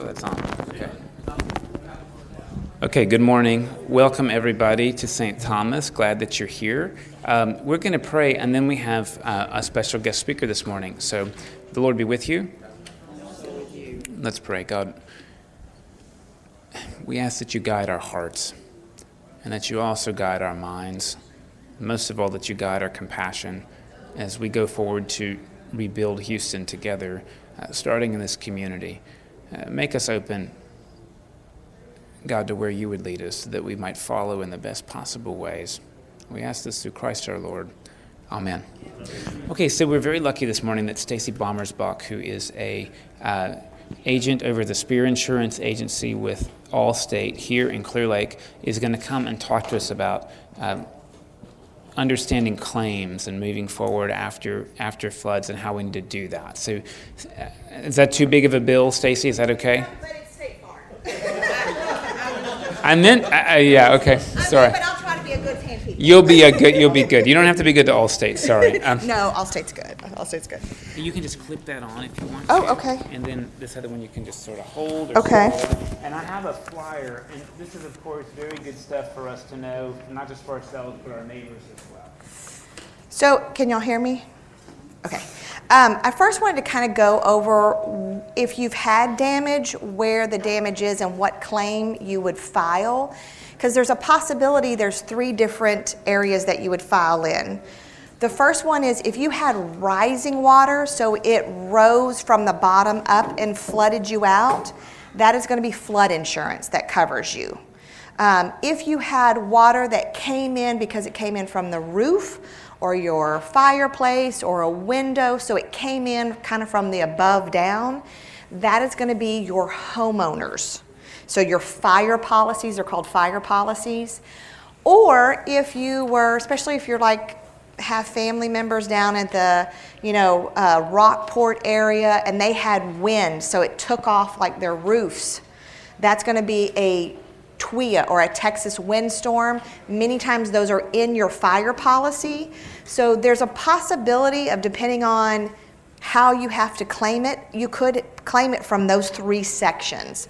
Oh, that's on. Okay. Okay, good morning. Welcome, everybody, to St. Thomas. Glad that you're here. Um, we're going to pray, and then we have uh, a special guest speaker this morning. So, the Lord be with you. Let's pray. God, we ask that you guide our hearts and that you also guide our minds. Most of all, that you guide our compassion as we go forward to rebuild Houston together, uh, starting in this community. Uh, make us open God, to where you would lead us, that we might follow in the best possible ways. We ask this through Christ our Lord. Amen. Okay, so we're very lucky this morning that Stacy Bommersbach, who is a uh, agent over the Spear Insurance Agency with Allstate here in Clear Lake, is going to come and talk to us about um, understanding claims and moving forward after after floods and how we need to do that. So, uh, is that too big of a bill, Stacy? Is that okay? I meant, uh, yeah, okay, sorry. But I'll try to be a good handkeeper. You'll be a good. You'll be good. You don't have to be good to Allstate. Sorry. Um, No, Allstate's good. Allstate's good. You can just clip that on if you want. Oh, to. okay. And then this other one you can just sort of hold. Or Okay. scroll. And I have a flyer, and this is of course very good stuff for us to know, not just for ourselves but our neighbors as well. So, can y'all hear me? Okay. Um, I first wanted to kind of go over if you've had damage, where the damage is, and what claim you would file. Because there's a possibility there's three different areas that you would file in. The first one is if you had rising water, so it rose from the bottom up and flooded you out, that is going to be flood insurance that covers you. Um, if you had water that came in because it came in from the roof or your fireplace or a window, so it came in kind of from the above down, that is going to be your homeowners. So your fire policies are called fire policies. Or if you were, especially if you're like have family members down at the, you know, uh, Rockport area and they had wind, so it took off like their roofs. That's going to be a TWIA or a Texas windstorm. Many times those are in your fire policy. So there's a possibility of depending on how you have to claim it, you could claim it from those three sections.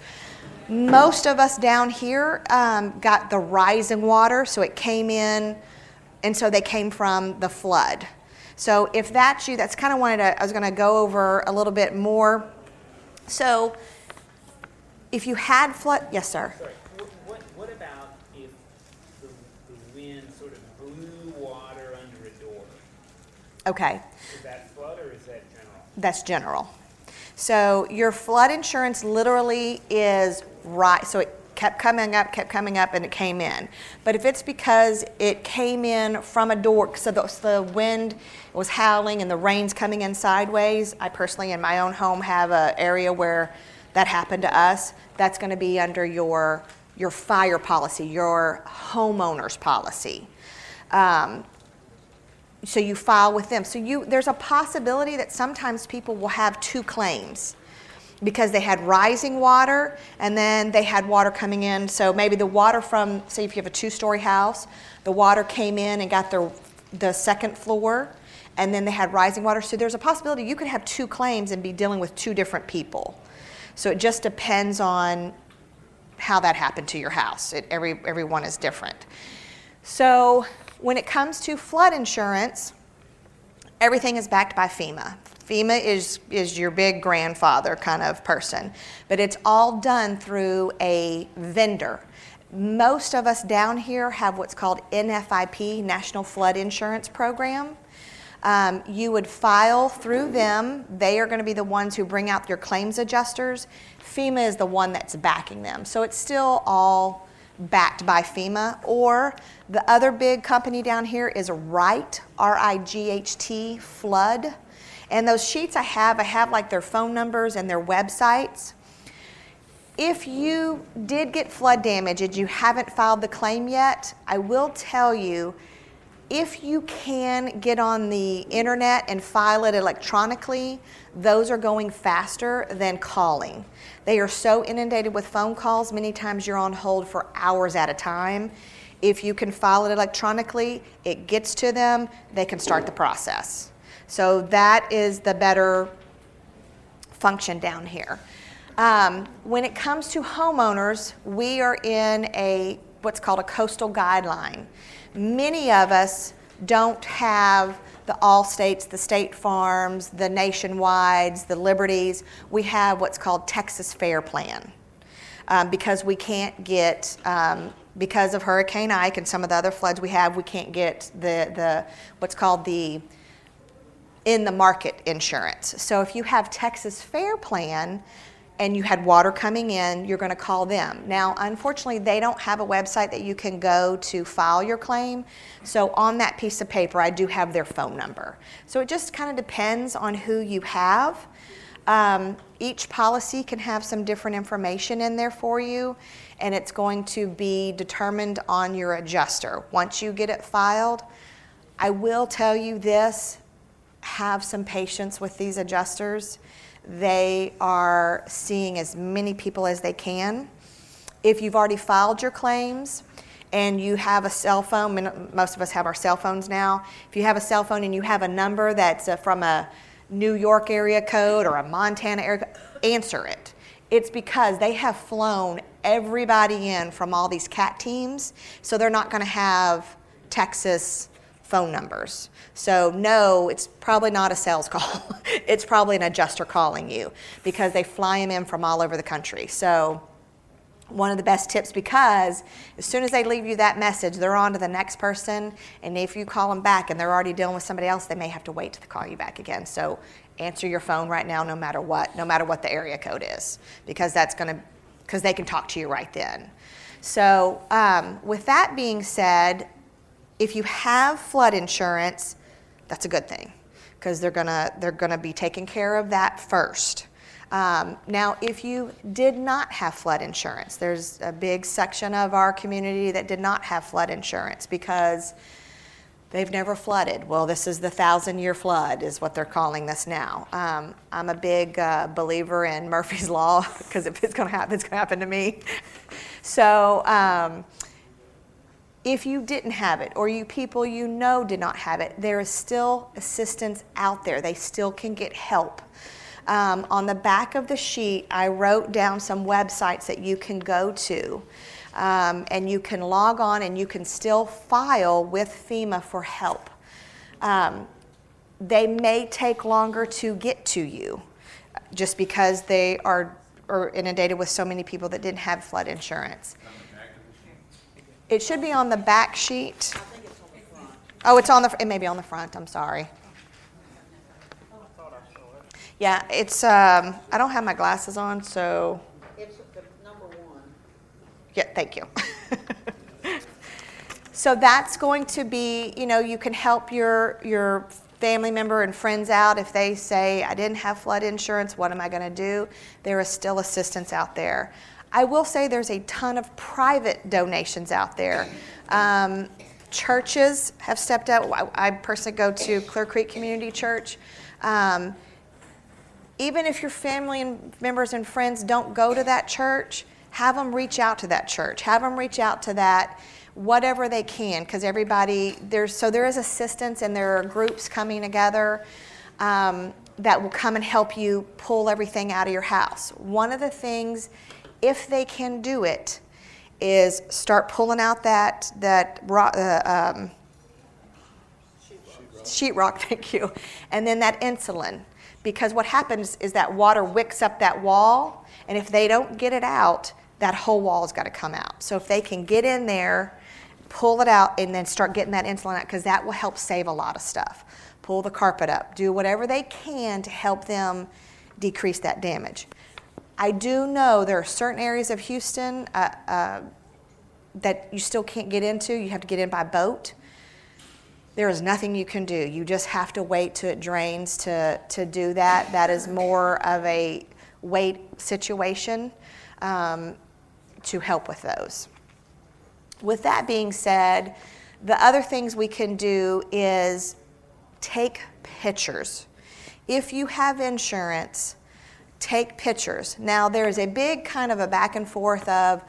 Most of us down here um, got the rising water, so it came in, and so they came from the flood. So if that's you, that's kind of wanted to, I was going to go over a little bit more. So if you had flood, yes, sir. Sorry. What, about if the, the wind sort of blew water under a door? Okay. Is that flood or is that general? That's general. So your flood insurance literally is right. So it kept coming up, kept coming up, and it came in. But if it's because it came in from a door, so the, so the wind was howling and the rain's coming in sideways. I personally, in my own home, have an area where that happened to us. That's going to be under your your fire policy, your homeowner's policy. Um, so you file with them. So you there's a possibility that sometimes people will have two claims because they had rising water and then they had water coming in. So maybe the water from say if you have a two-story house, the water came in and got the the second floor and then they had rising water. So there's a possibility you could have two claims and be dealing with two different people. So it just depends on how that happened to your house. It, every everyone is different. So when it comes to flood insurance, everything is backed by FEMA. FEMA is, is your big grandfather kind of person, but it's all done through a vendor. Most of us down here have what's called NFIP, National Flood Insurance Program. Um, you would file through them. They are going to be the ones who bring out your claims adjusters. FEMA is the one that's backing them. So it's still all backed by FEMA. Or the other big company down here is RIGHT, R I G H T, Flood. And those sheets I have, I have like their phone numbers and their websites. If you did get flood damage and you haven't filed the claim yet, I will tell you if you can get on the internet and file it electronically, those are going faster than calling. They are so inundated with phone calls, many times you're on hold for hours at a time. If you can file it electronically, it gets to them, they can start the process. So that is the better function down here. Um, when it comes to homeowners, we are in a what's called a coastal guideline. Many of us don't have the Allstates, the State Farms, the Nationwides, the Liberties. We have what's called Texas Fair Plan um, because we can't get um, because of Hurricane Ike and some of the other floods we have, we can't get the the what's called the in the market insurance. So if you have Texas Fair Plan and you had water coming in, you're going to call them. Now, unfortunately, they don't have a website that you can go to file your claim. So on that piece of paper, I do have their phone number. So it just kind of depends on who you have. Um, each policy can have some different information in there for you, and it's going to be determined on your adjuster. Once you get it filed, I will tell you this have some patience with these adjusters. They are seeing as many people as they can. If you've already filed your claims and you have a cell phone, most of us have our cell phones now. If you have a cell phone and you have a number that's uh, from a New York area code or a Montana area code, answer it. It's because they have flown everybody in from all these CAT teams, so they're not going to have Texas phone numbers. So, no, it's probably not a sales call. it's probably an adjuster calling you because they fly them in from all over the country. So, one of the best tips because as soon as they leave you that message, they're on to the next person. And if you call them back and they're already dealing with somebody else, they may have to wait to call you back again. So answer your phone right now, no matter what, no matter what the area code is, because that's going to, because they can talk to you right then. So um, with that being said, if you have flood insurance, that's a good thing because they're gonna they're gonna be taking care of that first. Um, now, if you did not have flood insurance, there's a big section of our community that did not have flood insurance because they've never flooded. Well, this is the thousand year flood, is what they're calling this now. Um, I'm a big uh, believer in Murphy's Law because if it's going to happen, it's going to happen to me. so, um, if you didn't have it, or you people you know did not have it, there is still assistance out there. They still can get help. Um, on the back of the sheet, I wrote down some websites that you can go to. Um, and you can log on and you can still file with FEMA for help. Um, they may take longer to get to you just because they are, are inundated with so many people that didn't have flood insurance. It should be on the back sheet. Oh, it's on the, it may be on the front, I'm sorry. Yeah, it's, um, I don't have my glasses on, so, It's the number one. yeah, thank you. So that's going to be, you know, you can help your, your family member and friends out if they say, I didn't have flood insurance, what am I going to do? There is still assistance out there. I will say there's a ton of private donations out there. Um, churches have stepped up. I, I personally go to Clear Creek Community Church. Um, even if your family and members and friends don't go to that church, have them reach out to that church. Have them reach out to that whatever they can because everybody there's so there is assistance and there are groups coming together um, that will come and help you pull everything out of your house one of the things if they can do it is start pulling out that that uh, um, sheetrock thank you and then that insulin because what happens is that water wicks up that wall and if they don't get it out that whole wall's got to come out so if they can get in there pull it out and then start getting that insulin out because that will help save a lot of stuff. Pull the carpet up, do whatever they can to help them decrease that damage. I do know there are certain areas of Houston uh, uh, that you still can't get into. You have to get in by boat. There is nothing you can do. You just have to wait till it drains to, to do that. That is more of a wait situation um, to help with those with that being said, the other things we can do is take pictures. If you have insurance, take pictures. Now, there's a big kind of a back and forth of,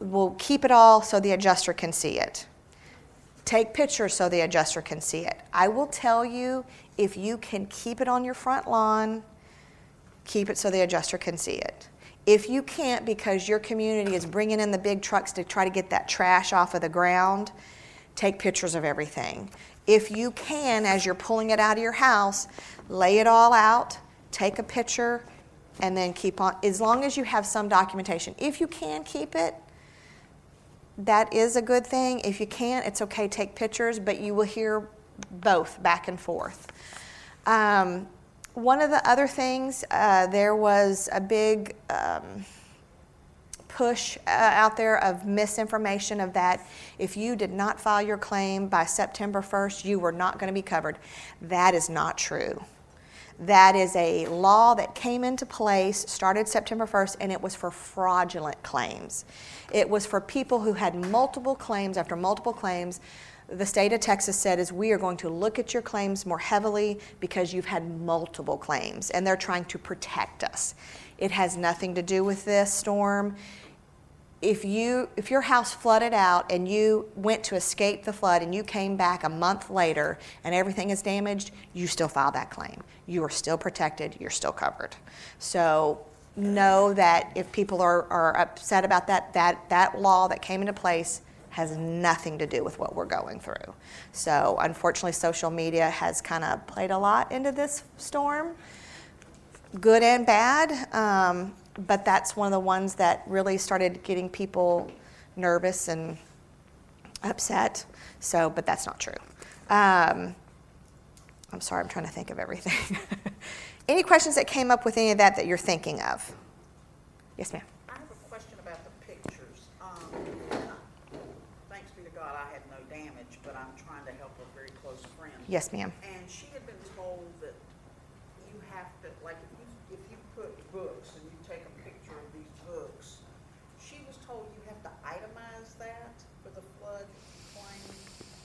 we'll keep it all so the adjuster can see it. Take pictures so the adjuster can see it. I will tell you if you can keep it on your front lawn, keep it so the adjuster can see it. If you can't because your community is bringing in the big trucks to try to get that trash off of the ground, take pictures of everything. If you can, as you're pulling it out of your house, lay it all out, take a picture, and then keep on, as long as you have some documentation. If you can keep it, that is a good thing. If you can't, it's okay, take pictures, but you will hear both back and forth. Um, one of the other things, uh, there was a big um, push uh, out there of misinformation of that if you did not file your claim by September 1st, you were not going to be covered. That is not true. That is a law that came into place, started September 1st, and it was for fraudulent claims. It was for people who had multiple claims after multiple claims. The state of Texas said is we are going to look at your claims more heavily because you've had multiple claims and they're trying to protect us. It has nothing to do with this storm if you if your house flooded out and you went to escape the flood and you came back a month later and everything is damaged, you still file that claim. You are still protected, you're still covered. So know that if people are, are upset about that, that that law that came into place has nothing to do with what we're going through. So unfortunately social media has kind of played a lot into this storm, good and bad. Um, but that's one of the ones that really started getting people nervous and upset. So, but that's not true. Um, I'm sorry, I'm trying to think of everything. any questions that came up with any of that that you're thinking of? Yes, ma'am. I have a question about the pictures. Um, Thanks be to God, I had no damage, but I'm trying to help a very close friend. Yes, ma'am. And she had been told that you have to, like, if you, if you put books and you take a picture of these books, she was told you have to itemize that for the flood claim.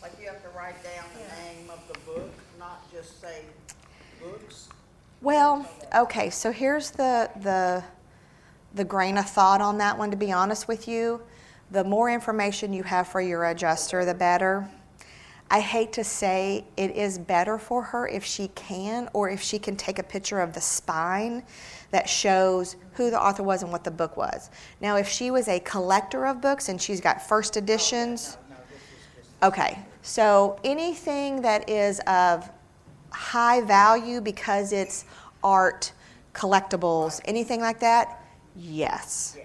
Like, you have to write down the name of the book, not just say books. Well, okay, so here's the, the, the grain of thought on that one, to be honest with you. The more information you have for your adjuster, the better. I hate to say it is better for her if she can, or if she can take a picture of the spine that shows who the author was and what the book was. Now, if she was a collector of books and she's got first editions, Okay, so anything that is of high value because it's art, collectibles, anything like that, yes.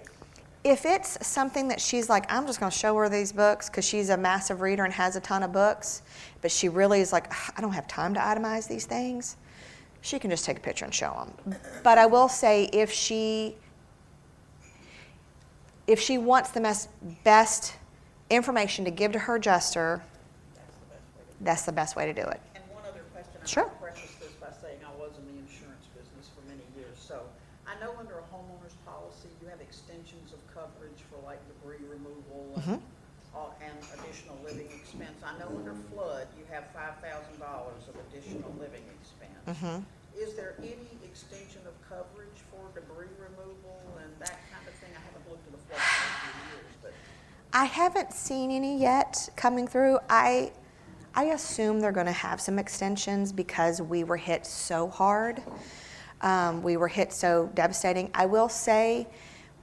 If it's something that she's like, I'm just going to show her these books because she's a massive reader and has a ton of books, but she really is like, I don't have time to itemize these things, she can just take a picture and show them. But I will say, if she if she wants the best information to give to her adjuster, that's the best way to do it. And one other question, I'm Sure. going to preface this by saying I was in the insurance business for many years. So I know under a homeowner's policy, you have extensions of coverage for like debris removal and, Mm-hmm. all- and additional living expense. I know under flood, you have five thousand dollars of additional living expense. Mm-hmm. Is there any extension of coverage for debris removal and that kind of thing? I haven't looked at the flood in years, but I haven't seen any yet coming through. I I assume they're going to have some extensions because we were hit so hard. Um, we were hit so devastating. I will say,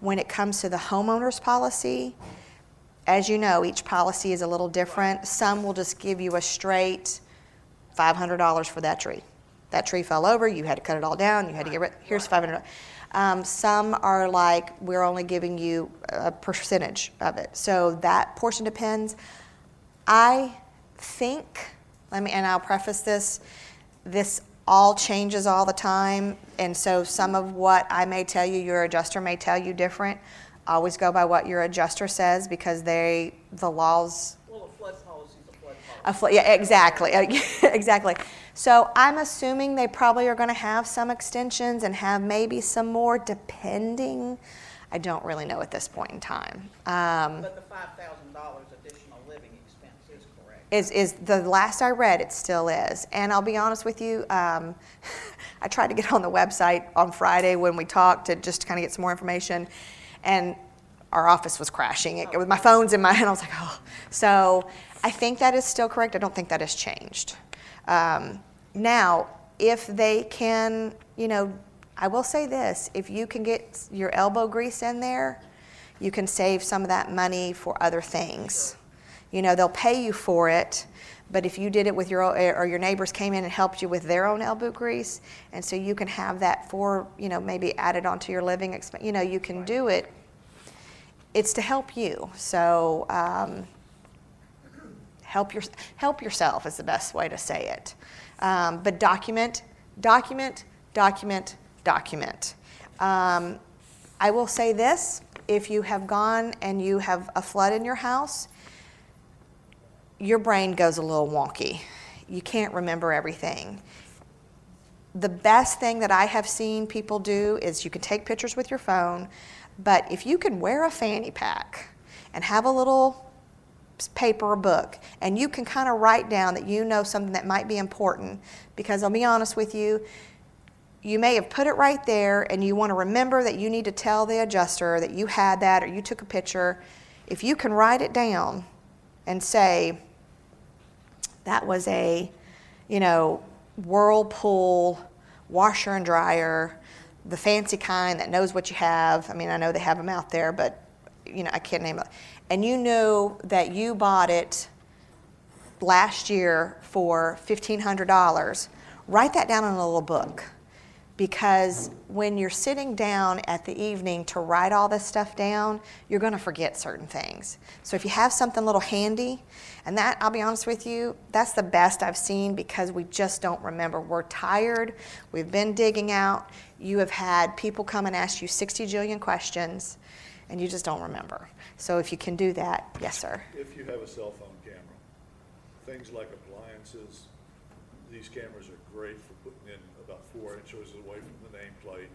when it comes to the homeowner's policy, as you know, each policy is a little different. Some will just give you a straight $500 for that tree. That tree fell over, you had to cut it all down, you had to get rid, here's 500. Um, some are like, we're only giving you a percentage of it. So that portion depends. I think, let me, and I'll preface this, this all changes all the time. And so some of what I may tell you, your adjuster may tell you different. Always go by what your adjuster says because they, the laws. Well, the flood policies is flood. A fl- yeah, exactly. exactly. So I'm assuming they probably are going to have some extensions and have maybe some more depending. I don't really know at this point in time. Um, but the 5,000 is is the last I read, it still is. And I'll be honest with you, um, I tried to get on the website on Friday when we talked to just kind of get some more information, and our office was crashing. It, with my phone's in my hand, I was like, oh. So I think that is still correct. I don't think that has changed. Um, now, if they can, you know, I will say this if you can get your elbow grease in there, you can save some of that money for other things. You know, they'll pay you for it, but if you did it with your or your neighbors came in and helped you with their own elbow grease, and so you can have that for you know maybe added onto your living expense. You know, you can do it. It's to help you. So um, help your help yourself is the best way to say it. Um, but document, document, document, document. Um, I will say this: if you have gone and you have a flood in your house your brain goes a little wonky. You can't remember everything. The best thing that I have seen people do is you can take pictures with your phone, but if you can wear a fanny pack and have a little paper or book, and you can kind of write down that you know something that might be important, because I'll be honest with you, you may have put it right there and you want to remember that you need to tell the adjuster that you had that or you took a picture. If you can write it down and say, that was a, you know, Whirlpool washer and dryer, the fancy kind that knows what you have. I mean, I know they have them out there, but you know, I can't name it. And you know that you bought it last year for $1,500. Write that down in a little book because when you're sitting down at the evening to write all this stuff down, you're going to forget certain things. So if you have something little handy, and that, I'll be honest with you, that's the best I've seen because we just don't remember. We're tired, we've been digging out, you have had people come and ask you 60 jillion questions, and you just don't remember. So if you can do that, yes, sir. If you have a cell phone camera, things like appliances, these cameras are great for putting in about four inches away from the nameplate,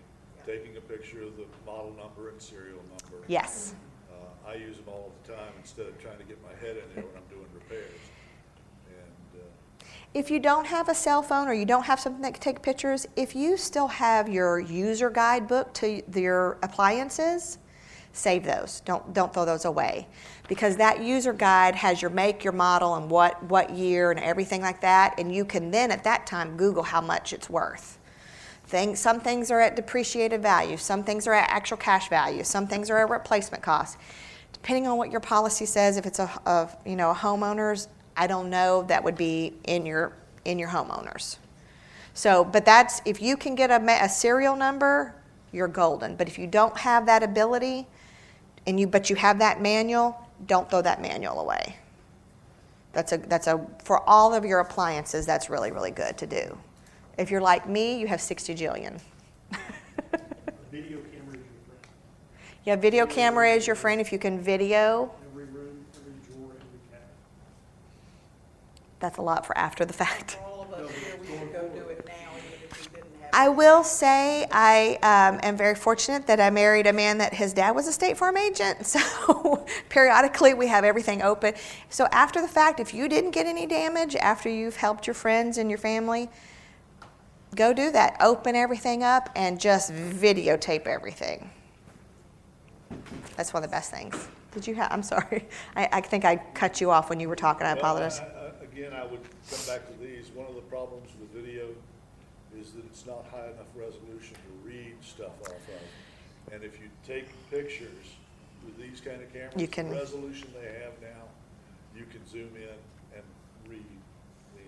taking a picture of the model number and serial number. Yes. Uh, I use them all the time instead of trying to get my head in there when I'm doing repairs. And, uh, If you don't have a cell phone or you don't have something that can take pictures, if you still have your user guidebook to your appliances, save those. Don't don't throw those away. Because that user guide has your make, your model, and what, what year and everything like that, and you can then at that time Google how much it's worth. Things, some things are at depreciated value, some things are at actual cash value, some things are at replacement cost. Depending on what your policy says, if it's a, you know a homeowner's, I don't know that would be in your in your homeowners. So, but that's if you can get a, a serial number, you're golden. But if you don't have that ability, and you but you have that manual, don't throw that manual away. That's a that's a for all of your appliances. That's really really good to do. If you're like me, you have 60 jillion. Video camera is your friend. Yeah, video camera is your friend if you can video. Every room, every drawer, every cabinet. That's a lot for after the fact. For all of us here, we should go do it now, even if we didn't have. I will say I um, am very fortunate that I married a man that his dad was a State Farm agent. So periodically we have everything open. So after the fact, if you didn't get any damage after you've helped your friends and your family, go do that. Open everything up and just videotape everything. That's one of the best things. Did you have? I'm sorry. I, I think I cut you off when you were talking. I well, apologize. I- I- Again, I would come back to these. One of the problems with video is that it's not high enough resolution to read stuff off of. And if you take pictures with these kind of cameras, You the resolution they have now, you can zoom in and read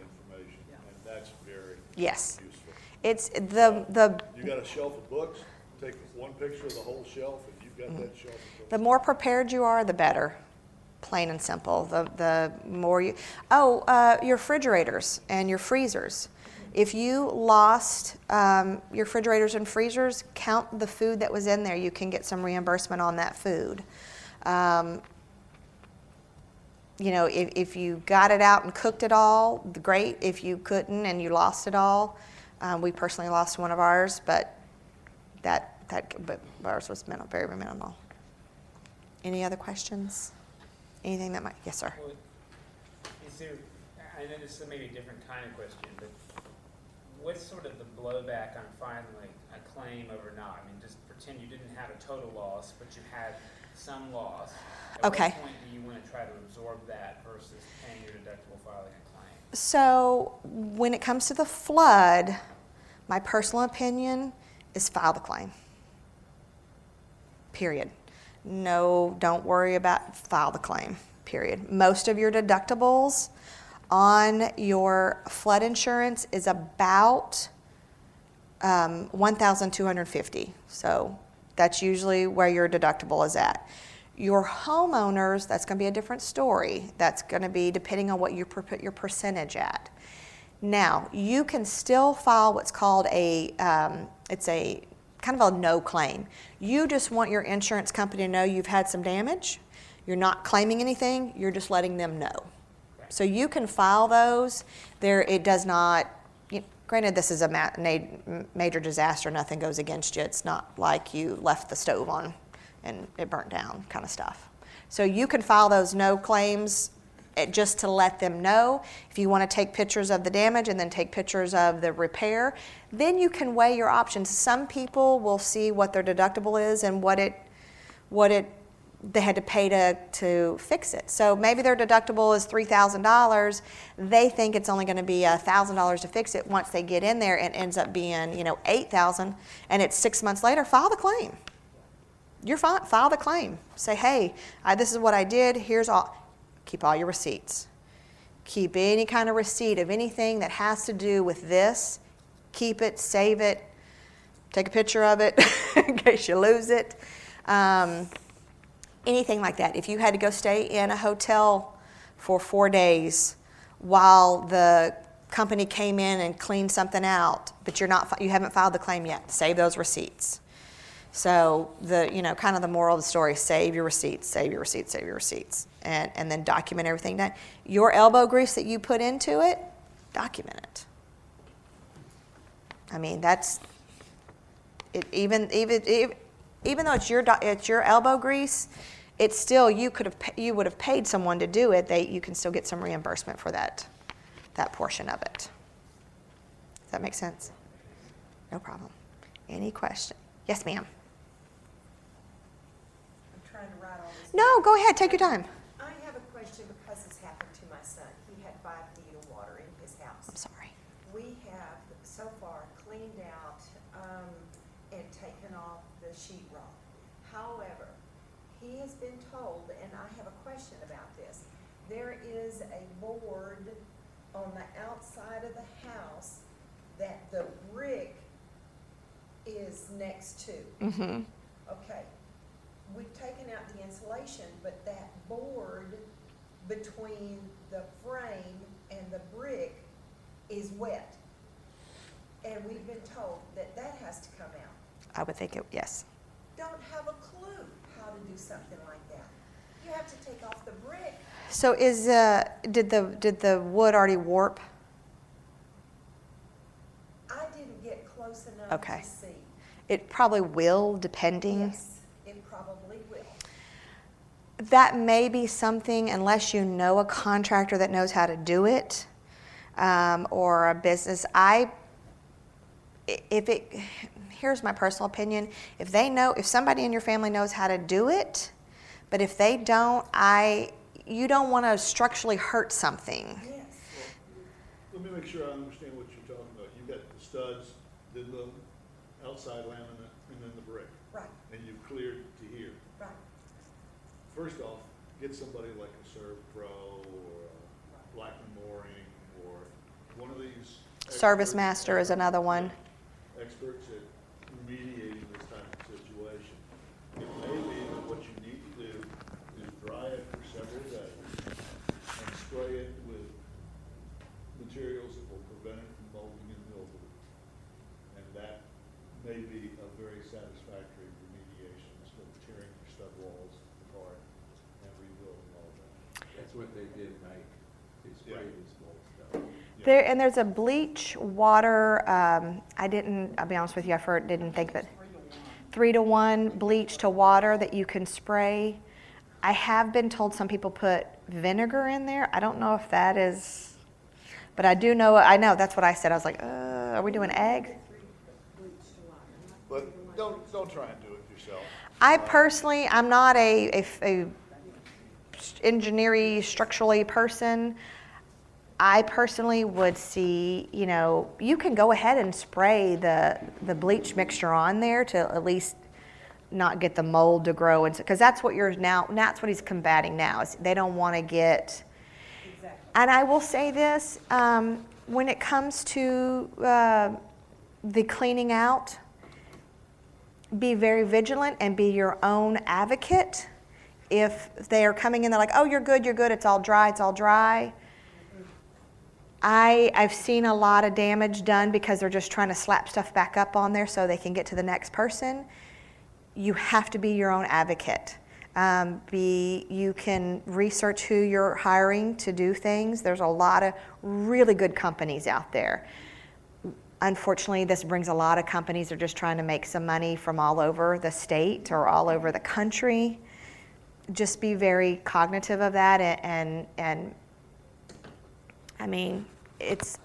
information. Yeah. And that's very Yes. useful. It's the the You got a shelf of books, take one picture of the whole shelf, and you've got that shelf of books. The more prepared you are, the better. Plain and simple. The, the more you. Oh, uh, your refrigerators and your freezers. If you lost um, your refrigerators and freezers, count the food that was in there. You can get some reimbursement on that food. Um, you know, if, if you got it out and cooked it all, great. If you couldn't and you lost it all, um, we personally lost one of ours, but that that but ours was minimal, very minimal. Any other questions? Anything that might yes, sir. Well, Is there, I know this is maybe a different kind of question, but what's sort of the blowback on filing a claim over not? I mean, just pretend you didn't have a total loss, but you had some loss. Okay. What point do you want to try to absorb that versus paying your deductible filing a claim? So when it comes to the flood, my personal opinion is file the claim. Period. No, don't worry about file the claim. Period. Most of your deductibles on your flood insurance is about um, 1,250. So that's usually where your deductible is at. Your homeowners, that's going to be a different story. That's going to be depending on what you put your percentage at. Now, you can still file what's called a, um, it's a kind of a no claim. You just want your insurance company to know you've had some damage. You're not claiming anything, you're just letting them know. So you can file those. There, it does not, granted, this is a ma- major disaster, nothing goes against you. It's not like you left the stove on and it burnt down kind of stuff. So you can file those no claims eh, just to let them know. If you want to take pictures of the damage and then take pictures of the repair, then you can weigh your options. Some people will see what their deductible is and what it, what it, they had to pay to, to fix it. So maybe their deductible is $3,000. They think it's only going to be $1,000 to fix it. Once they get in there, it ends up being, you know, 8000 and it's six months later, file the claim you're fine. File the claim. Say, hey, I, this is what I did. Here's all. Keep all your receipts. Keep any kind of receipt of anything that has to do with this. Keep it, save it, take a picture of it in case you lose it. Um, anything like that. If you had to go stay in a hotel for four days while the company came in and cleaned something out, but you're not, you haven't filed the claim yet, save those receipts. So the, you know, kind of the moral of the story, save your receipts, save your receipts, save your receipts, and, and then document everything done. Your elbow grease that you put into it, document it. I mean, that's, it, even, even, even, even though it's your, it's your elbow grease, it's still, you could have, you would have paid someone to do it, they, you can still get some reimbursement for that, that portion of it. Does that make sense? No problem. Any question? Yes, ma'am. I'm trying to write all this. No, go ahead, take your time. I have a question because this happened to my son. He had five feet of water in his house. I'm sorry. We have so far cleaned out, um, and taken off the sheet rock. However, he has been told, and I have a question about this, there is a board on the outside of the house that the brick is next to. Mm-hmm. Okay, we've taken out the insulation, but that board between the frame and the brick is wet. And we've been told that that has to come out. I would think it, yes. Don't have a clue how to do something like that. You have to take off the brick. So is, uh, did the, did the wood already warp? I didn't get close enough Okay. to see. It probably will, depending. Yes, it probably will. That may be something, unless you know a contractor that knows how to do it, um, or a business. I, i- if it, here's my personal opinion. If they know, if somebody in your family knows how to do it, but if they don't, I, you don't want to structurally hurt something. Yes. Let me make sure I understand what you're talking about. You've got the studs, then the outside laminate, and then the brick. Right, And you've cleared to here. right. First off, get somebody like a Serv Pro or a & Mooring or one of these. Service Master is another one. Experts at remediating this type of situation. It may be that what you need to do is dry it for several days and spray it with materials that will prevent it from molding and mildew. And that may be a very satisfactory remediation instead of tearing your stud walls apart and rebuilding all that. That's what they did make, they Yeah. sprayed this mold stuff. There, and there's a bleach water, um, I didn't, I'll be honest with you, I first didn't think that. Three to one bleach to water that you can spray. I have been told some people put vinegar in there. I don't know if that is, but I do know, I know, that's what I said. I was like, uh, are we doing egg? But don't, don't try and do it yourself. I personally, I'm not a, a, a engineering structurally person. I personally would see, you know, you can go ahead and spray the, the bleach mixture on there to at least not get the mold to grow. And because that's what you're now that's what he's combating now is they don't want to get and i will say this um, when it comes to uh, the cleaning out be very vigilant and be your own advocate. If they are coming in they're like oh you're good you're good it's all dry it's all dry I, I've seen a lot of damage done because they're just trying to slap stuff back up on there so they can get to the next person you have to be your own advocate. Um, be you can research who you're hiring to do things. There's a lot of really good companies out there. Unfortunately, this brings a lot of companies that are just trying to make some money from all over the state or all over the country. Just be very cognitive of that, and and, and I mean, it's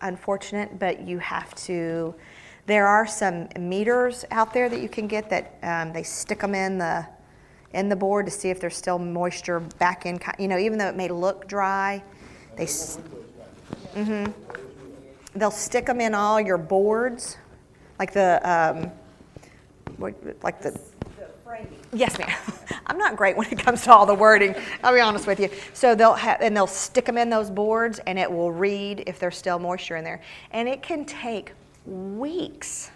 unfortunate, but you have to there are some meters out there that you can get that um, they stick them in the in the board to see if there's still moisture back in. You know, even though it may look dry, they. Mm-hmm. They'll stick them in all your boards, like the um, like the. Yes, ma'am. I'm not great when it comes to all the wording. I'll be honest with you. So they'll have, and they'll stick them in those boards, and it will read if there's still moisture in there. And it can take weeks.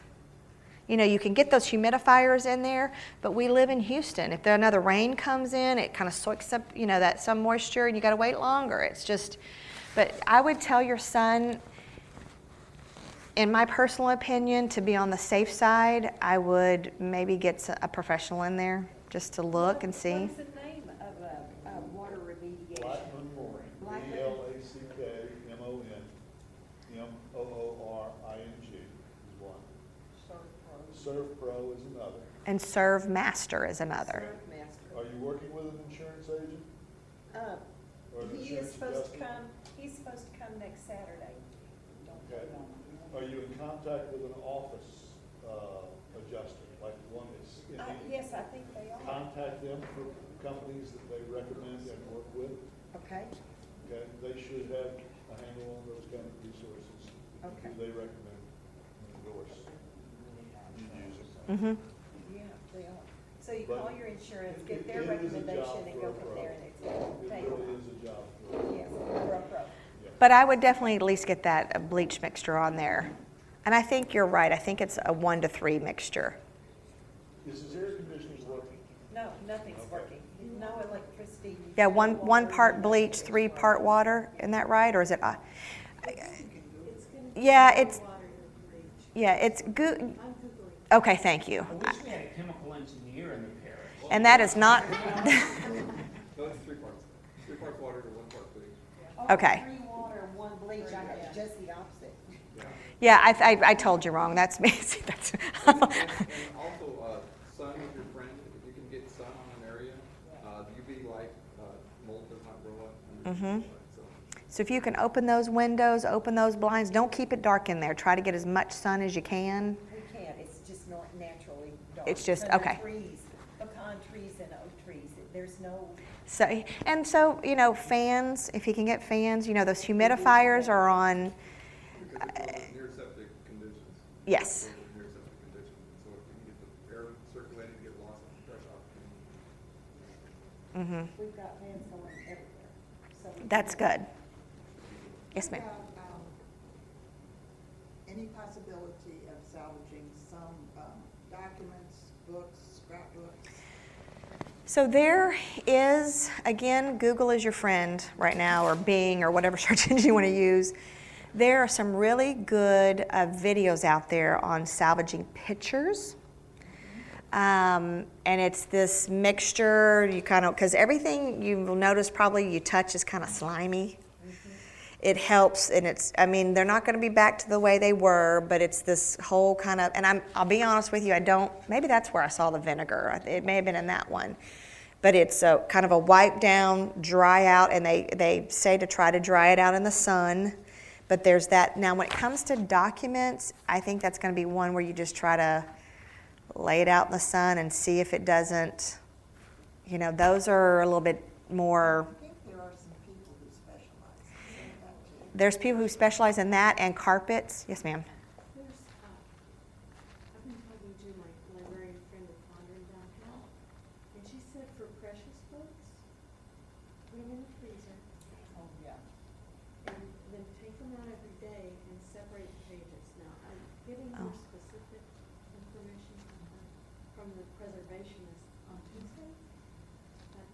You know, you can get those humidifiers in there, but we live in Houston. If there another rain comes in, it kind of soaks up, you know, that some moisture, and you got to wait longer. It's just, but I would tell your son, in my personal opinion, to be on the safe side, I would maybe get a professional in there just to look and see. What's the name of a, a water remediation? Blackmon Mooring, Blackmon. B L A C K M O N, M O O R I N G is one. Servpro is another. And serve master is another. Are you working with an insurance agent? Uh, Or an He is supposed to adjuster? come, he's supposed to come next Saturday. Okay. Are you in contact with an office uh, adjuster, like the one that's in Uh, yes, I think they are. Contact them for companies that they recommend and work with, Okay, okay? They should have a handle on those kind of resources. Okay. Who they recommend and endorse. You use it. Mm-hmm. yeah, they are. So you But call your insurance, get their it is a job recommendation and for go a from pro. there and it's It paid. really is a job for Yes, for a pro. But I would definitely at least get that uh, bleach mixture on there. And I think you're right. I think it's a one to three mixture. Is his air conditioning working? No, nothing's working. No electricity. Yeah, one, one part bleach, three part water. Isn't that right? Or is it? Uh, yeah, it's. Yeah, it's good. Okay, thank you. I wish we had a chemical engineer in the parish. And that is not. No, it's three parts. Three parts water to one part bleach. Okay. Three water, one bleach, I have just the opposite. Yeah, I, I, I told you wrong. That's me. See, that's. And and also, uh, sun is your friend. If you can get sun on an area, uh, UV light, uh, mold does not grow up. under Mhm. So. So if you can open those windows, open those blinds, don't keep it dark in there. Try to get as much sun as you can. We can't, it's just not naturally dark. It's just- under okay. Trees, pecan trees and oak trees, there's no, So, and so, you know, fans, if you can get fans, you know, those humidifiers are on, Because it goes near septic conditions. yes. It goes Near septic conditions, so if you can get the air circulating, get lots of fresh oxygen. hmm we've got fans going everywhere. So we That's good. Yes, ma'am. Um, Any possibility of salvaging some um, documents, books, scrapbooks? So there is, again, Google is your friend right now, or Bing, or whatever search engine you want to use. There are some really good uh, videos out there on salvaging pictures. Um, and it's this mixture, you kind of, because everything you will notice probably you touch is kind of slimy. It helps, and it's, I mean, they're not going to be back to the way they were, but it's this whole kind of, and I'm, I'll be honest with you, I don't, maybe that's where I saw the vinegar. It may have been in that one. But it's a kind of a wipe down, dry out, and they, they say to try to dry it out in the sun. But there's that. Now, when it comes to documents, I think that's going to be one where you just try to lay it out in the sun and see if it doesn't, you know, those are a little bit more, there people who specialize in that too. there's people who specialize in that and carpets. Yes, ma'am. There's, uh, I've been talking to my librarian friend at Fondren downtown, and she said for precious books, put them in the freezer. Oh, yeah. And then take them out every day and separate the pages. Now, I'm getting more Oh. specific information from the, from the preservationist on Tuesday. But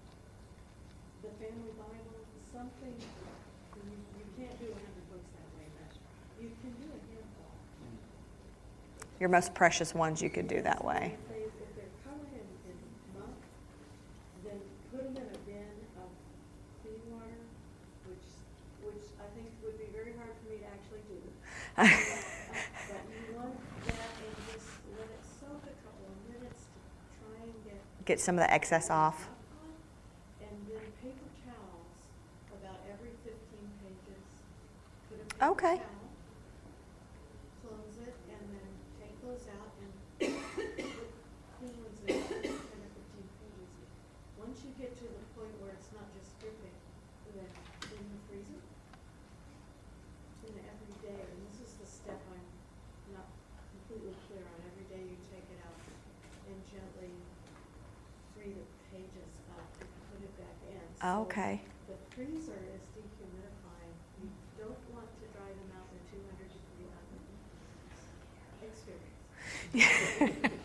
The family Bible, something, you, you can't do a hundred books that way, but you can do a handful. Your most precious ones you could do that way. If they, if they're colored in, in muck, then put them in a bin of clean water, which, which I think would be very hard for me to actually do. But you want that and just let it soak a couple of minutes to try and get. Get some of the excess off. And then paper towels, about every fifteen pages. Put a paper Okay. towel, Close it and then take those out and put clean ones in, ten or fifteen pages. Once you get to the point where it's not just dripping, then in the freezer. In the every day, and this is the step I'm not completely clear on, every day you take it out and gently free the pages up and put it back in. So ah, Okay. The freezer is dehumidifying, you don't want to dry them out in two hundred degree oven. Experience.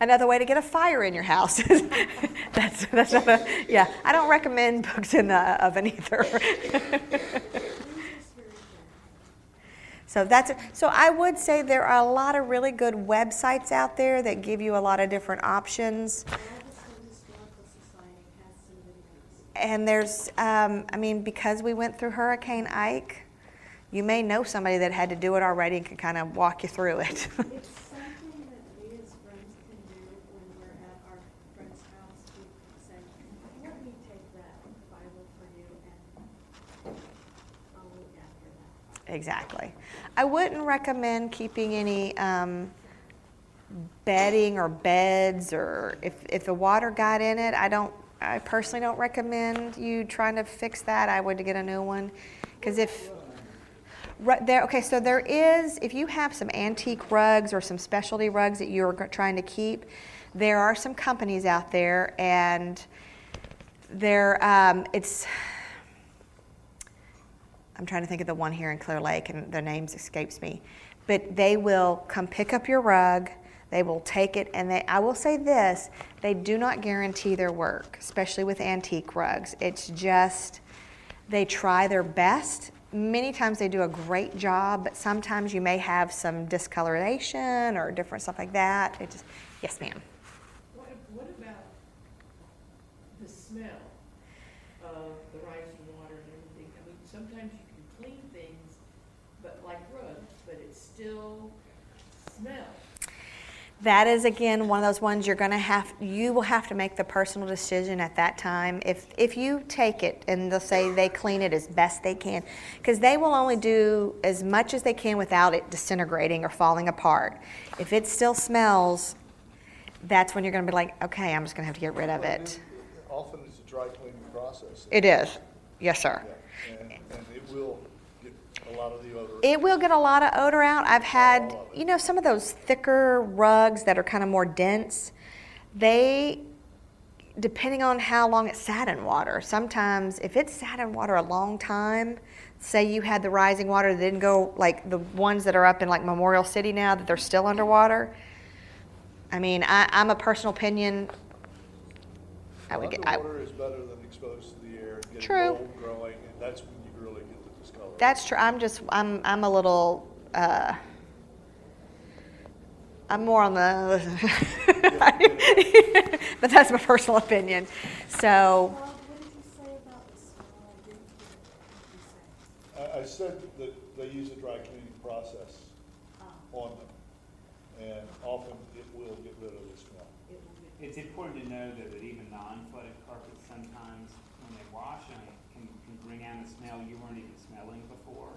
Another way to get a fire in your house. that's that's not a yeah. I don't recommend books in the oven either. Freezer's very good. so that's so I would say there are a lot of really good websites out there that give you a lot of different options. Galveston Historical Society has some videos. And there's, um, I mean, because we went through Hurricane Ike, you may know somebody that had to do it already and can kind of walk you through it. It's something that we as friends can do when we're at our friend's house to say, let me take that Bible for you and I'll look after that. exactly. I wouldn't recommend keeping any um, bedding or beds or if, if the water got in it, I don't, I personally don't recommend you trying to fix that. I would get a new one. Because if, Right there, okay, so there is, if you have some antique rugs or some specialty rugs that you're trying to keep, there are some companies out there and they're, um, it's, I'm trying to think of the one here in Clear Lake and the names escapes me. But they will come pick up your rug, they will take it, and they, I will say this, they do not guarantee their work, especially with antique rugs. It's just, they try their best. Many times they do a great job, but sometimes you may have some discoloration or different stuff like that. It just, yes, ma'am. What, what about the smell of the rising water and everything? I mean, sometimes you can clean things, but like rugs, but it still smells. That is again one of those ones you're going to have. You will have to make the personal decision at that time. If if you take it and they'll say they clean it as best they can, because they will only do as much as they can without it disintegrating or falling apart. If it still smells, that's when you're going to be like, okay, I'm just going to have to get rid of it. Often it's a dry cleaning process. It is, yes, sir. Yeah, And, and it will lot of the odor. It will get a lot of odor out. I've had, you know, some of those thicker rugs that are kind of more dense. They, depending on how long it sat in water, sometimes if it sat in water a long time, say you had the rising water that didn't go like the ones that are up in like Memorial City now that they're still underwater. I mean, I, I'm a personal opinion. I would get. I, Underwater is better than exposed to the air, True. mold growing, and that's when you really get the discoloration. That's true. I'm just, I'm, I'm a little, uh, I'm more on the, but that's my personal opinion. So, Bob, what did you say about the smell? I didn't hear what you said. I, I said that they use a dry cleaning process Ah, on them, and often it will get rid of the smell. it will be. It's important to know though that even non-flooded carpets sometimes, when they wash them, can, can bring out a smell you weren't even smelling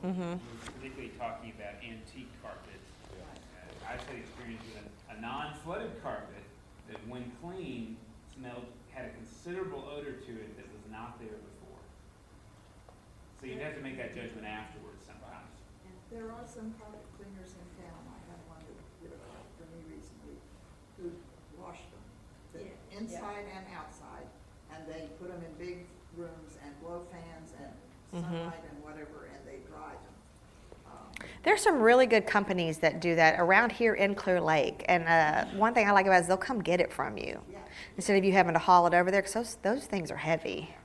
before. Mhm. Particularly talking about antique carpets. Uh, I've had experience with a, a non-flooded carpet that when cleaned, smelled, had a considerable odor to it that was not there before. So you'd have to make that judgment afterwards sometimes. There are some carpet cleaners in town, I had one that did it for me recently, who washed them. the Yeah. Inside and outside, and they put them in big rooms and blow fans and Mhm. sunlight and whatever, and they dried them. Um, There's some really good companies that do that around here in Clear Lake. And uh, one thing I like about it is they'll come get it from you Yeah. instead of you having to haul it over there because those, those things are heavy.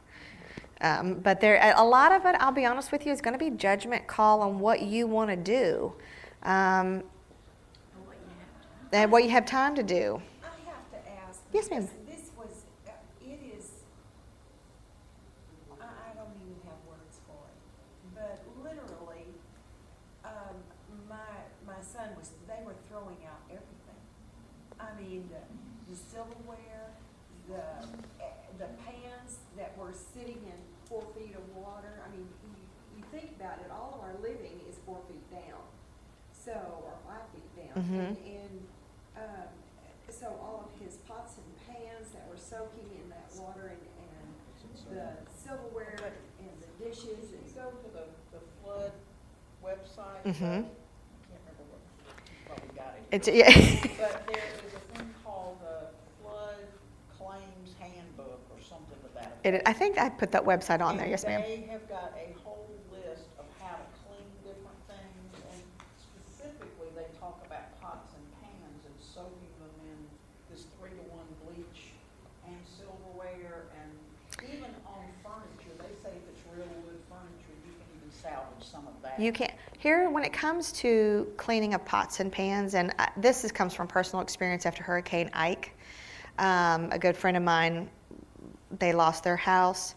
Um, but there, a lot of it, I'll be honest with you, is going to be judgment call on what you want to do um, and what you have time to do. I have to ask. Yes, ma'am. because This was, uh, it is, I, I don't even have words for it, but literally, um, my, my son was, they were throwing out everything. I mean, the, the silverware, the, eh, the pans that were sitting in four feet of water. I mean, you, you think about it, all of our living is four feet down, so, or five feet down. Mhm. And, and, um, so all of his pots and pans that were soaking in that water and, and the silverware and the dishes If and you go to the, the flood website, Mhm. uh, I can't remember what, probably got it. It's, yeah. But there is a thing called the Flood Claims Handbook or something to that effect. It, I think I put that website on there. And Yes, ma'am. They have got a whole list of how to clean different things, and specifically, they talk about pots and pans and soaking them in this three-to-one bleach and silverware, and even on furniture, they say if it's real wood furniture, you can even salvage some of that. You can't. Here, when it comes to cleaning of pots and pans, and uh, this is, comes from personal experience after Hurricane Ike. Um, a good friend of mine, they lost their house.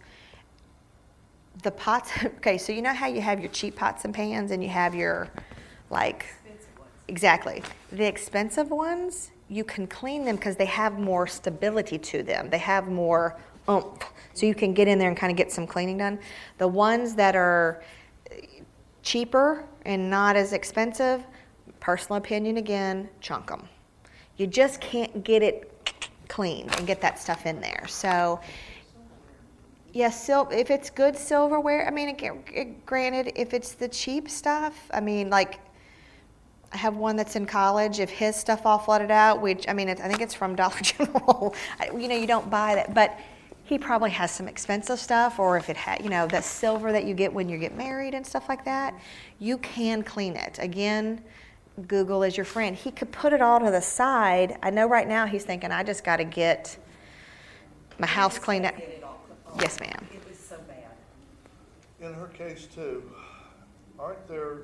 The pots, okay, so you know how you have your cheap pots and pans and you have your, like. Exactly. The expensive ones, you can clean them because they have more stability to them. They have more oomph. So you can get in there and kind of get some cleaning done. The ones that are cheaper and not as expensive, personal opinion again, chunk them. You just can't get it clean and get that stuff in there. So, yes, sil- if it's good silverware, I mean, ag- ag- granted, if it's the cheap stuff, I mean, like, I have one that's in college. If his stuff all flooded out, which I mean, it, I think it's from Dollar General. You know, you don't buy that, but he probably has some expensive stuff, or if it had, you know, that silver that you get when you get married and stuff like that, you can clean it. Again, Google is your friend. He could put it all to the side. I know right now he's thinking, I just got to get my house cleaned up. Get it all cl- all- Yes, ma'am. It was so bad. In her case too, aren't there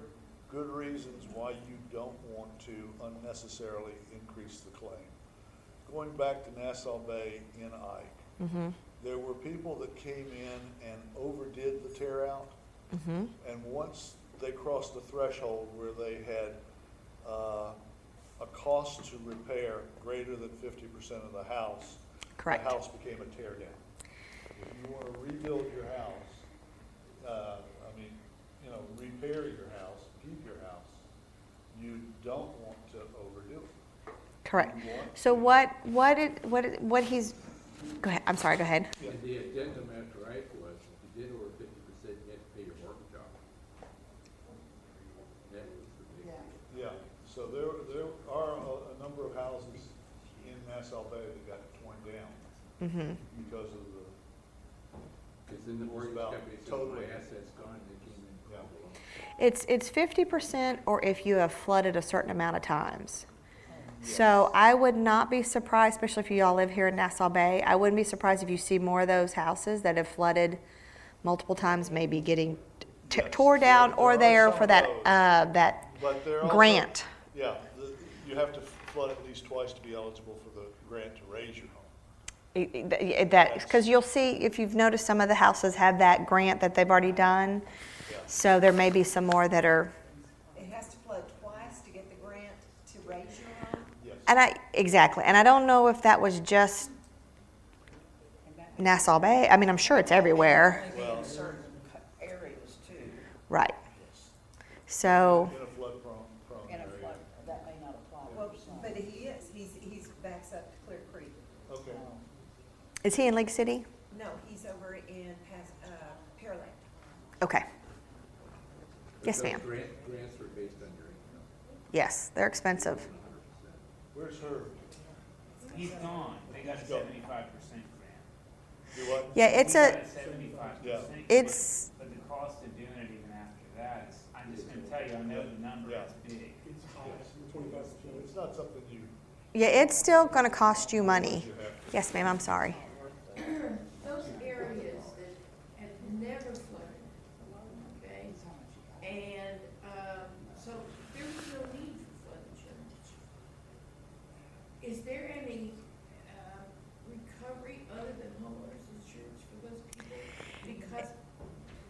good reasons why you don't want to unnecessarily increase the claim? Going back to Nassau Bay in Ike, Mm-hmm. There were people that came in and overdid the tear out. Mm-hmm. And once they crossed the threshold where they had uh, a cost to repair greater than fifty percent of the house, Correct. the house became a tear down. If you want to rebuild your house, uh, I mean, you know, repair your house, keep your house, you don't want to overdo it. Correct. So what, what, it, what, it- what he's, go ahead. I'm sorry. Go ahead. Yeah. And the addendum after Ike was, if you did over fifty percent, you had to pay your mortgage off. That was the big. Yeah. Yeah, so there, there are a, a number of houses in Nassau Bay that got torn down Mm-hmm. because of the, Cause then the mortgage about company said, totally- my asset's gone, they came in. Yeah. It's, it's fifty percent or if you have flooded a certain amount of times. So I would not be surprised, especially if you all live here in Nassau Bay, I wouldn't be surprised if you see more of those houses that have flooded multiple times, maybe getting t- Yes, tore there- down there or there for that, uh, that but there are also. grant. Yeah, the, you have to flood at least twice to be eligible for the grant to raise your home. I- I- That, because you'll see, if you've noticed, some of the houses have that grant that they've already done. Yeah. So there may be some more that are, It has to flood twice to get the grant to raise your home? Yes. and I, exactly, and I don't know if that was just Nassau Bay. I mean, I'm sure it's everywhere. Well- certain areas too, Right. So, In a flood prone, prone in a area. flood, that may not apply Well, but he is, he's, he's backs up to Clear Creek. Okay, is he in League City? No, he's over in Pas, uh, Pearland. Okay. Yes, ma'am. Grant, grants are based on your income. Yes, they're expensive. Where's her, He's gone. They got a seventy-five percent grant. do what? Yeah, it's We a, got Seventy-five Yeah. percent. It's- But the cost of doing it even after that is, I'm just gonna tell you, I know the number Yeah. is big. It's high, twenty-five percent. It's not something you, yeah, it's still gonna cost you money. Yes, ma'am, I'm sorry. Those areas that have never flooded, okay? And, um, so there was no need for flood insurance. Is there any, uh, recovery other than homeowners insurance for those people? Because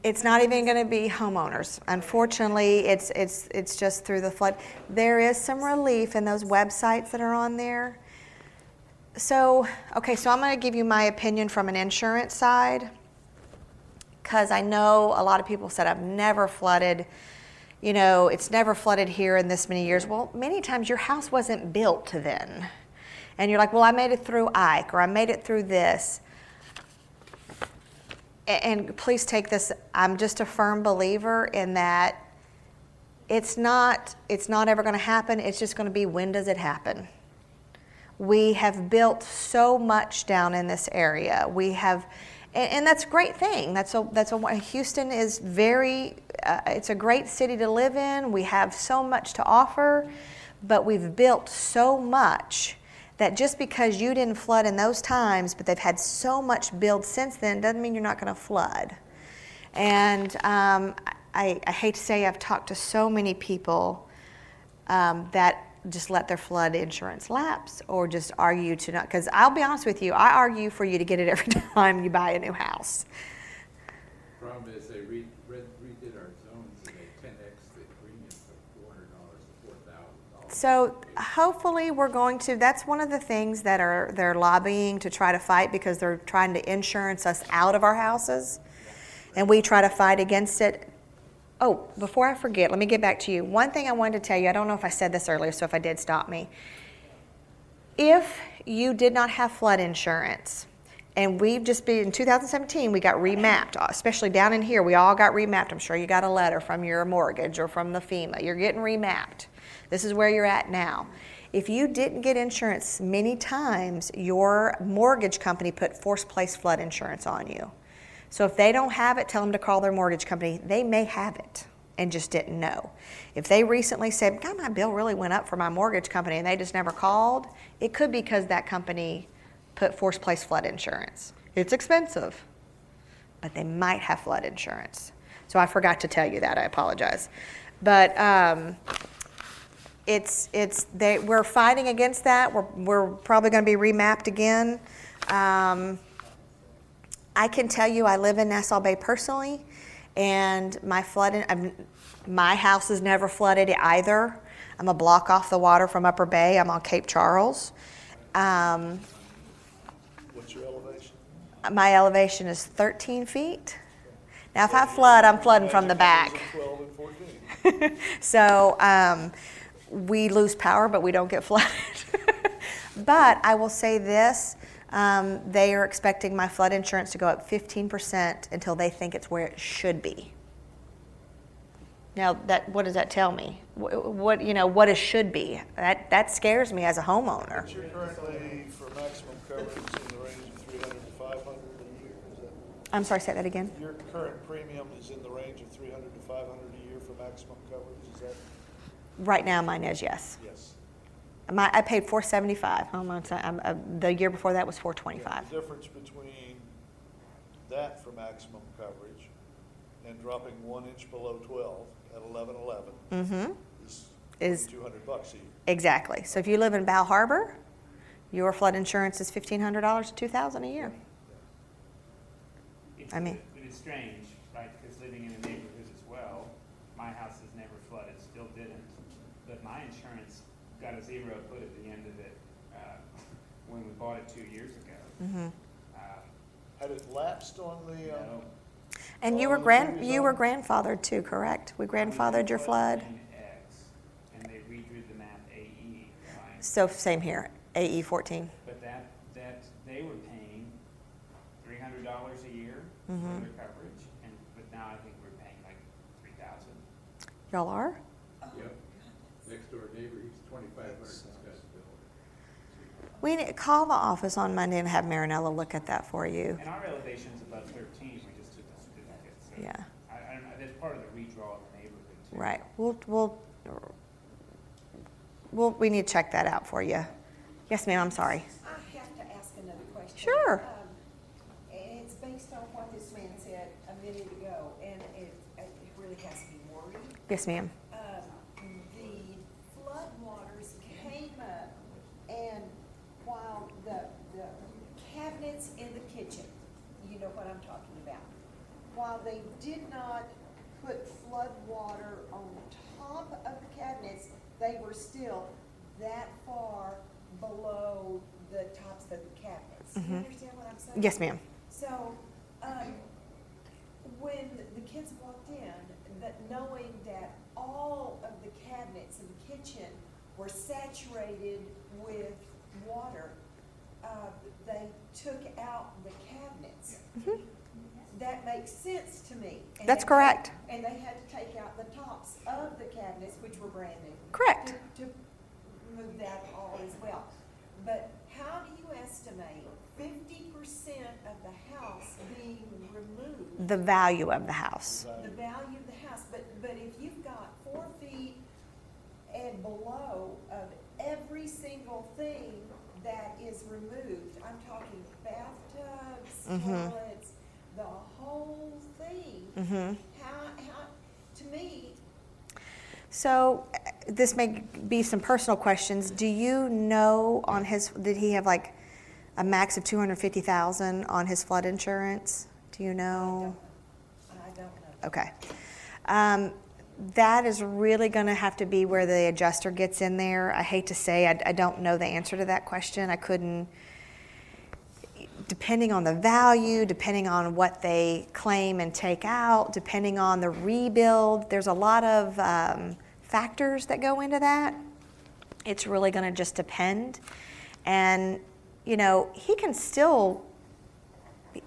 It's not even gonna be homeowners. Unfortunately, it's, it's, it's just through the flood. There is some relief in those websites that are on there. So, okay, so I'm gonna give you my opinion from an insurance side. Cause I know a lot of people said, I've never flooded, you know, it's never flooded here in this many years. Well, many times your house wasn't built then. And you're like, well, I made it through Ike or I made it through this. And please take this, I'm just a firm believer in that it's not, it's not ever gonna happen, it's just gonna be when does it happen? We have built so much down in this area. We have, and, and that's a great thing. That's a, that's a, Houston is very, uh, it's a great city to live in. We have so much to offer, but we've built so much that just because you didn't flood in those times, but they've had so much build since then, doesn't mean you're not going to flood. And um, I, I hate to say, I've talked to so many people um, that just let their flood insurance lapse or just argue to not. Because I'll be honest with you, I argue for you to get it every time you buy a new house. Problem is, they re, re- redid our zones and they ten X the premium from four hundred dollars to four thousand dollars. So hopefully we're going to. That's one of the things that are they're lobbying to try to fight because they're trying to insurance us out of our houses, and we try to fight against it. Oh, before I forget, let me get back to you. One thing I wanted to tell you. I don't know if I said this earlier, so if I did, stop me. If you did not have flood insurance, and we've just been in 2017, we got remapped, especially down in here. We all got remapped. I'm sure you got a letter from your mortgage or from the FEMA. You're getting remapped. This is where you're at now. If you didn't get insurance, many times your mortgage company put forced place flood insurance on you. So if they don't have it, tell them to call their mortgage company. They may have it and just didn't know. If they recently said, God, my bill really went up for my mortgage company and they just never called, it could be because that company put forced place flood insurance. It's expensive, but they might have flood insurance. So I forgot to tell you that. I apologize. But um, it's it's they we're fighting against that. We're we're probably going to be remapped again. Um, I can tell you, I live in Nassau Bay personally, and my flooding. I'm, my house is never flooded either. I'm a block off the water from Upper Bay. I'm on Cape Charles. Um, what's your elevation? my elevation is 13 feet. Now, if I flood, I'm flooding from the back. Twelve and fourteen. So um, we lose power, but we don't get flooded. but I will say this um, they are expecting my flood insurance to go up 15% until they think it's where it should be. Now, that what does that tell me? What, what you know, what it should be? That that scares me as a homeowner. But you're currently, for maximum coverage, in the range of three hundred to five hundred a year, is that? I'm sorry, say that again. Your current premium is in the range of three hundred to five hundred a year for maximum coverage? Right now, mine is yes. Yes. My, I paid 475. Hold on, so I'm, uh, the year before that was 425. The difference between that for maximum coverage and dropping one inch below twelve at eleven eleven Mm-hmm. is Is- two hundred bucks a year. Exactly. So if you live in Bow Harbor, your flood insurance is fifteen hundred dollars to two thousand a year. It's, I mean- it's strange, right, because living in a neighborhood as well, my house has never flooded, still didn't. But my insurance got a zero put at the end of it, uh, when we bought it two years ago. Mm-hmm. Uh, Had it lapsed on the, you uh, And you were grand, you were grandfathered too, correct? We grandfathered your flood. in X, and they redrew the map AE, right? So same here, AE fourteen. But that, that, they were paying three hundred dollars a year for Mhm. their coverage, and, but now I think we're paying like three thousand. Y'all are? Yep. Next door neighbor, he's twenty-five hundred, he's got a bill. We need, call the office on Monday and have Marinella look at that for you. And our elevation's above thirteen, we just took the certificate, so. Yeah. I, I don't know, that's part of the redraw of the neighborhood too. Right, we'll, we'll, we'll, we need to check that out for you. Yes, ma'am, I'm sorry. I have to ask another question. Sure. Um, it's based on what this man said a minute ago, and it, it really has me worried. Yes, ma'am. Um, the floodwaters came up, and while the, the cabinets in the kitchen, you know what I'm talking about, while they did not put flood water on top of the cabinets, they were still that far below the tops of the cabinets. You Mhm. understand what I'm saying? Yes, ma'am. So, um, when the kids walked in, that knowing that all of the cabinets in the kitchen were saturated with water, uh, they took out the cabinets. Mhm. That makes sense to me. And That's correct. And they had to take out the tops of the cabinets, which were brand new. Correct. To, to move that all as well. But how do you estimate fifty percent of the house being removed? The value of the house. The value of the house, but, but if you've got four feet and below of every single thing that is removed, I'm talking bathtubs, mm -hmm. toilets, the whole thing. Mm-hmm. How, how, to me, So, this may be some personal questions. Do you know on his, did he have like a max of two hundred fifty thousand on his flood insurance? Do you know? I don't know. Okay. Um, that is really going to have to be where the adjuster gets in there. I hate to say, I, I don't know the answer to that question. I couldn't, depending on the value, depending on what they claim and take out, depending on the rebuild, there's a lot of um, factors that go into that. It's really going to just depend. And, you know, he can still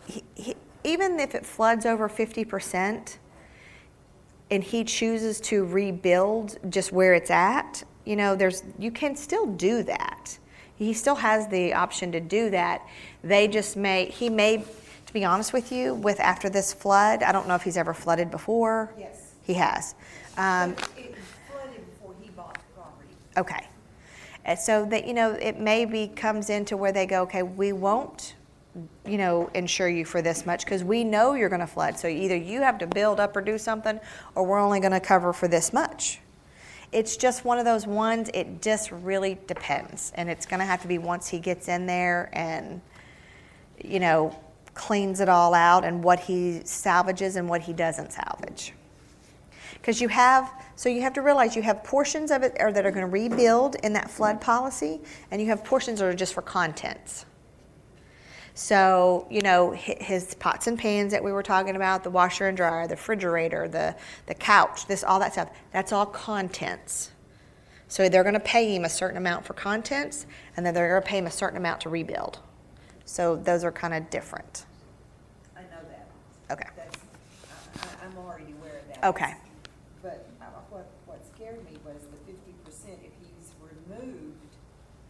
he, he, even if it floods over 50% and he chooses to rebuild just where it's at, you know, there's you can still do that. He still has the option to do that. They just may he may to be honest with you, with after this flood, I don't know if he's ever flooded before. Yes. He has. Um, It flooded before he bought the property. Okay. And so that, you know, it maybe comes into where they go, okay, we won't, you know, insure you for this much because we know you're going to flood. So either you have to build up or do something, or we're only going to cover for this much. It's just one of those ones, it just really depends. And it's going to have to be once he gets in there and, you know, cleans it all out and what he salvages and what he doesn't salvage. Because you have, so you have to realize you have portions of it are, that are going to rebuild in that flood policy, and you have portions that are just for contents. So, you know, his pots and pans that we were talking about, the washer and dryer, the refrigerator, the, the couch, this, all that stuff, that's all contents. So they're going to pay him a certain amount for contents, and then they're going to pay him a certain amount to rebuild. So those are kind of different. I know that. Okay. That's, I, I'm already aware of that. Okay. But uh, what, what scared me was the fifty percent if he's removed,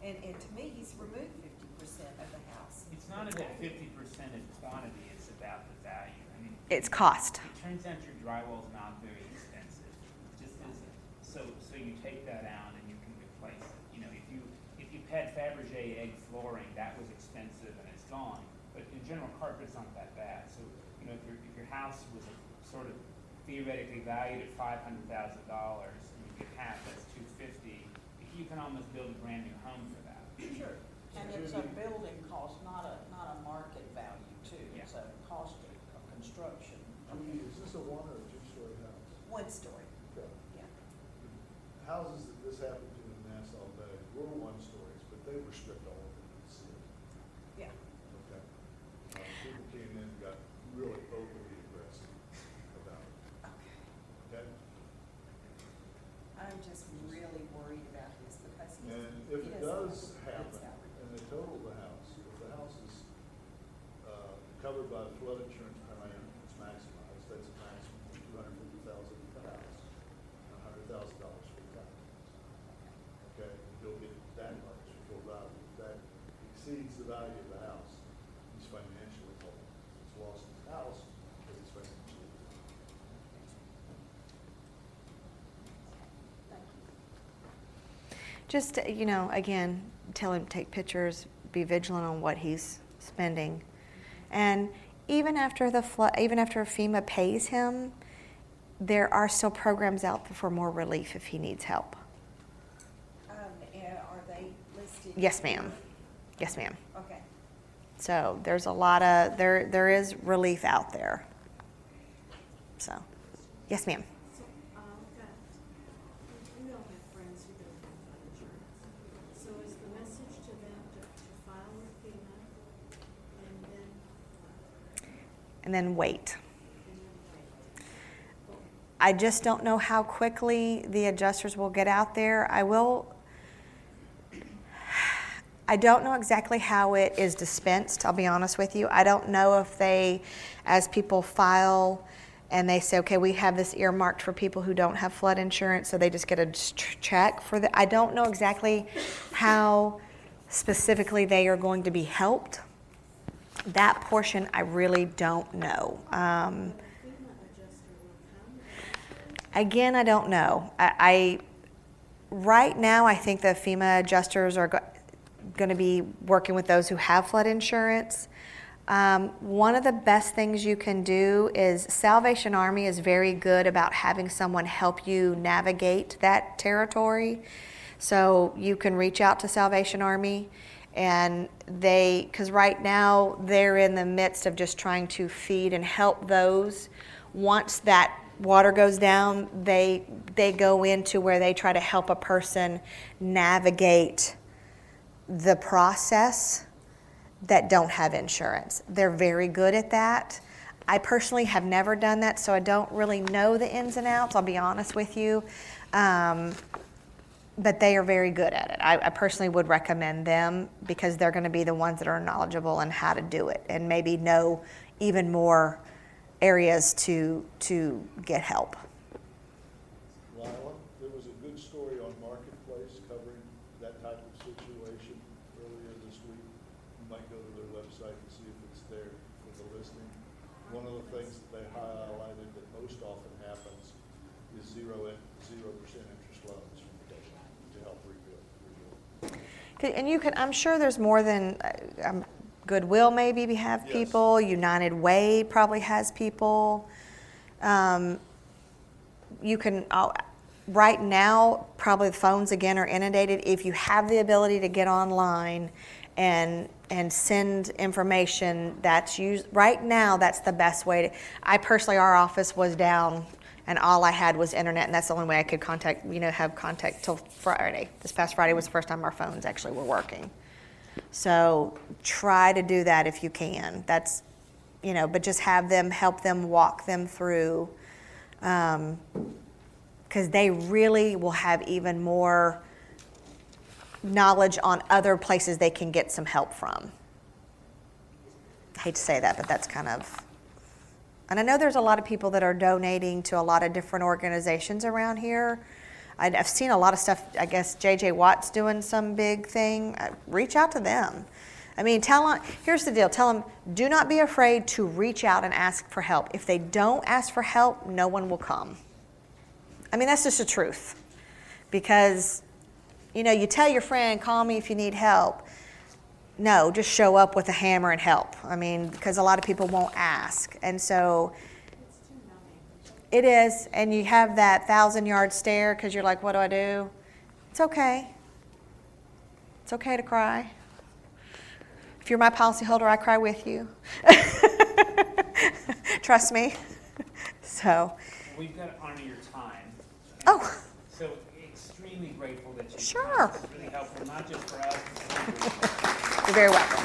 and, and to me, he's removed fifty percent of the house. It's not about fifty percent of quantity, it's about the value. I mean, It's cost. It turns out your drywall's not very expensive, it just isn't. So, so you take that out and you can replace it. You know, if you, if you had Fabergé egg flooring, that was expensive and it's gone. But in general, carpet's not that bad. So, you know, if your, if your house was sort of theoretically valued at five hundred thousand dollars and you get half, that's two fifty, you can almost build a brand new home for that. Sure. And it's a building cost, not a, not a market value too. Yeah. It's a cost of of construction. Judy, is this a one or a two-story house? One story, Okay. yeah. Houses that this happened to in Nassau Bay were one stories, but they were stripped all over the city. Yeah. Okay. Uh, People came in and got really overly aggressive about it. Okay. Okay? I'm just really worried about this because he's. And if he it does have a good happen, and the total the house, if the house is, uh, covered by the flood insurance plan, it's maximized, that's a maximum of two hundred fifty thousand for the house, a hundred thousand dollars for the town. Okay, you'll get that much for value, that exceeds the value of the house. He's financially whole. He's lost his house, but he's financially. Just, you know, again, tell him to take pictures, be vigilant on what he's spending. And even after the flood, even after FEMA pays him, there are still programs out there for more relief if he needs help. Um, are they listed? Yes, ma'am. Yes, ma'am. Okay. So there's a lot of, there, there is relief out there. So, yes, ma'am. So, um, we all have friends who don't have insurance. So is the message to them to, to file with FEMA and then, And then wait. and then wait? I just don't know how quickly the adjusters will get out there. I will. I don't know exactly how it is dispensed, I'll be honest with you. I don't know if they, as people file and they say, okay, we have this earmarked for people who don't have flood insurance, so they just get a check for the. I don't know exactly how specifically they are going to be helped. That portion I really don't know. Um, Again, I don't know. I, I right now, I think the FEMA adjusters are going to be working with those who have flood insurance. Um, one of the best things you can do is Salvation Army is very good about having someone help you navigate that territory. So you can reach out to Salvation Army and they, because right now they're in the midst of just trying to feed and help those. Once that water goes down, they, they go into where they try to help a person navigate the process that don't have insurance. They're very good at that. I personally have never done that, so I don't really know the ins and outs, I'll be honest with you. Um, but they are very good at it. I, I personally would recommend them because they're going to be the ones that are knowledgeable on how to do it and maybe know even more areas to, to get help. Lila, there was a good story on Marketplace covering that type of situation earlier this week. You might go to their website and see if it's there for the listing. One of the things that they highlighted that most often happens is zero, in- zero percent interest loans from the government to help rebuild, rebuild. Okay, And you can, I'm sure there's more than, uh, um, Goodwill maybe have Yes. people, United Way probably has people. Um, you can, uh, right now, probably the phones again are inundated. If you have the ability to get online and, and send information, that's us, right now, that's the best way to, I personally, our office was down and all I had was internet and that's the only way I could contact, you know, have contact till Friday. This past Friday was the first time our phones actually were working. So try to do that if you can. That's, you know, but just have them, help them walk them through. Um, because they really will have even more knowledge on other places they can get some help from. I hate to say that, but that's kind of. And I know there's a lot of people that are donating to a lot of different organizations around here. I- I've seen a lot of stuff. I guess JJ Watt's doing some big thing. Uh, Reach out to them. I mean, tell them. Here's the deal. Tell them, do not be afraid to reach out and ask for help. If they don't ask for help, no one will come. I mean, that's just the truth. Because, you know, you tell your friend, call me if you need help. No, just show up with a hammer and help. I mean, because a lot of people won't ask. And so It's too numbing. it is. And you have that thousand yard stare because you're like, what do I do? It's okay. It's okay to cry. If you're my policyholder, I cry with you. Trust me. So, We've got to honor your time. oh, So extremely grateful that you. Sure. It's really helpful, not just for us. You're very welcome.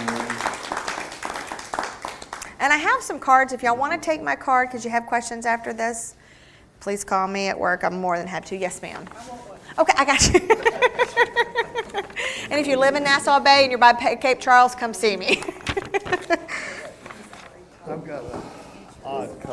And I have some cards. If y'all want to take my card because you have questions after this, please call me at work. I'm more than happy to. Yes, ma'am. Okay, I got you. and if you live in Nassau Bay and you're by Cape Charles, come see me. I've got an odd couple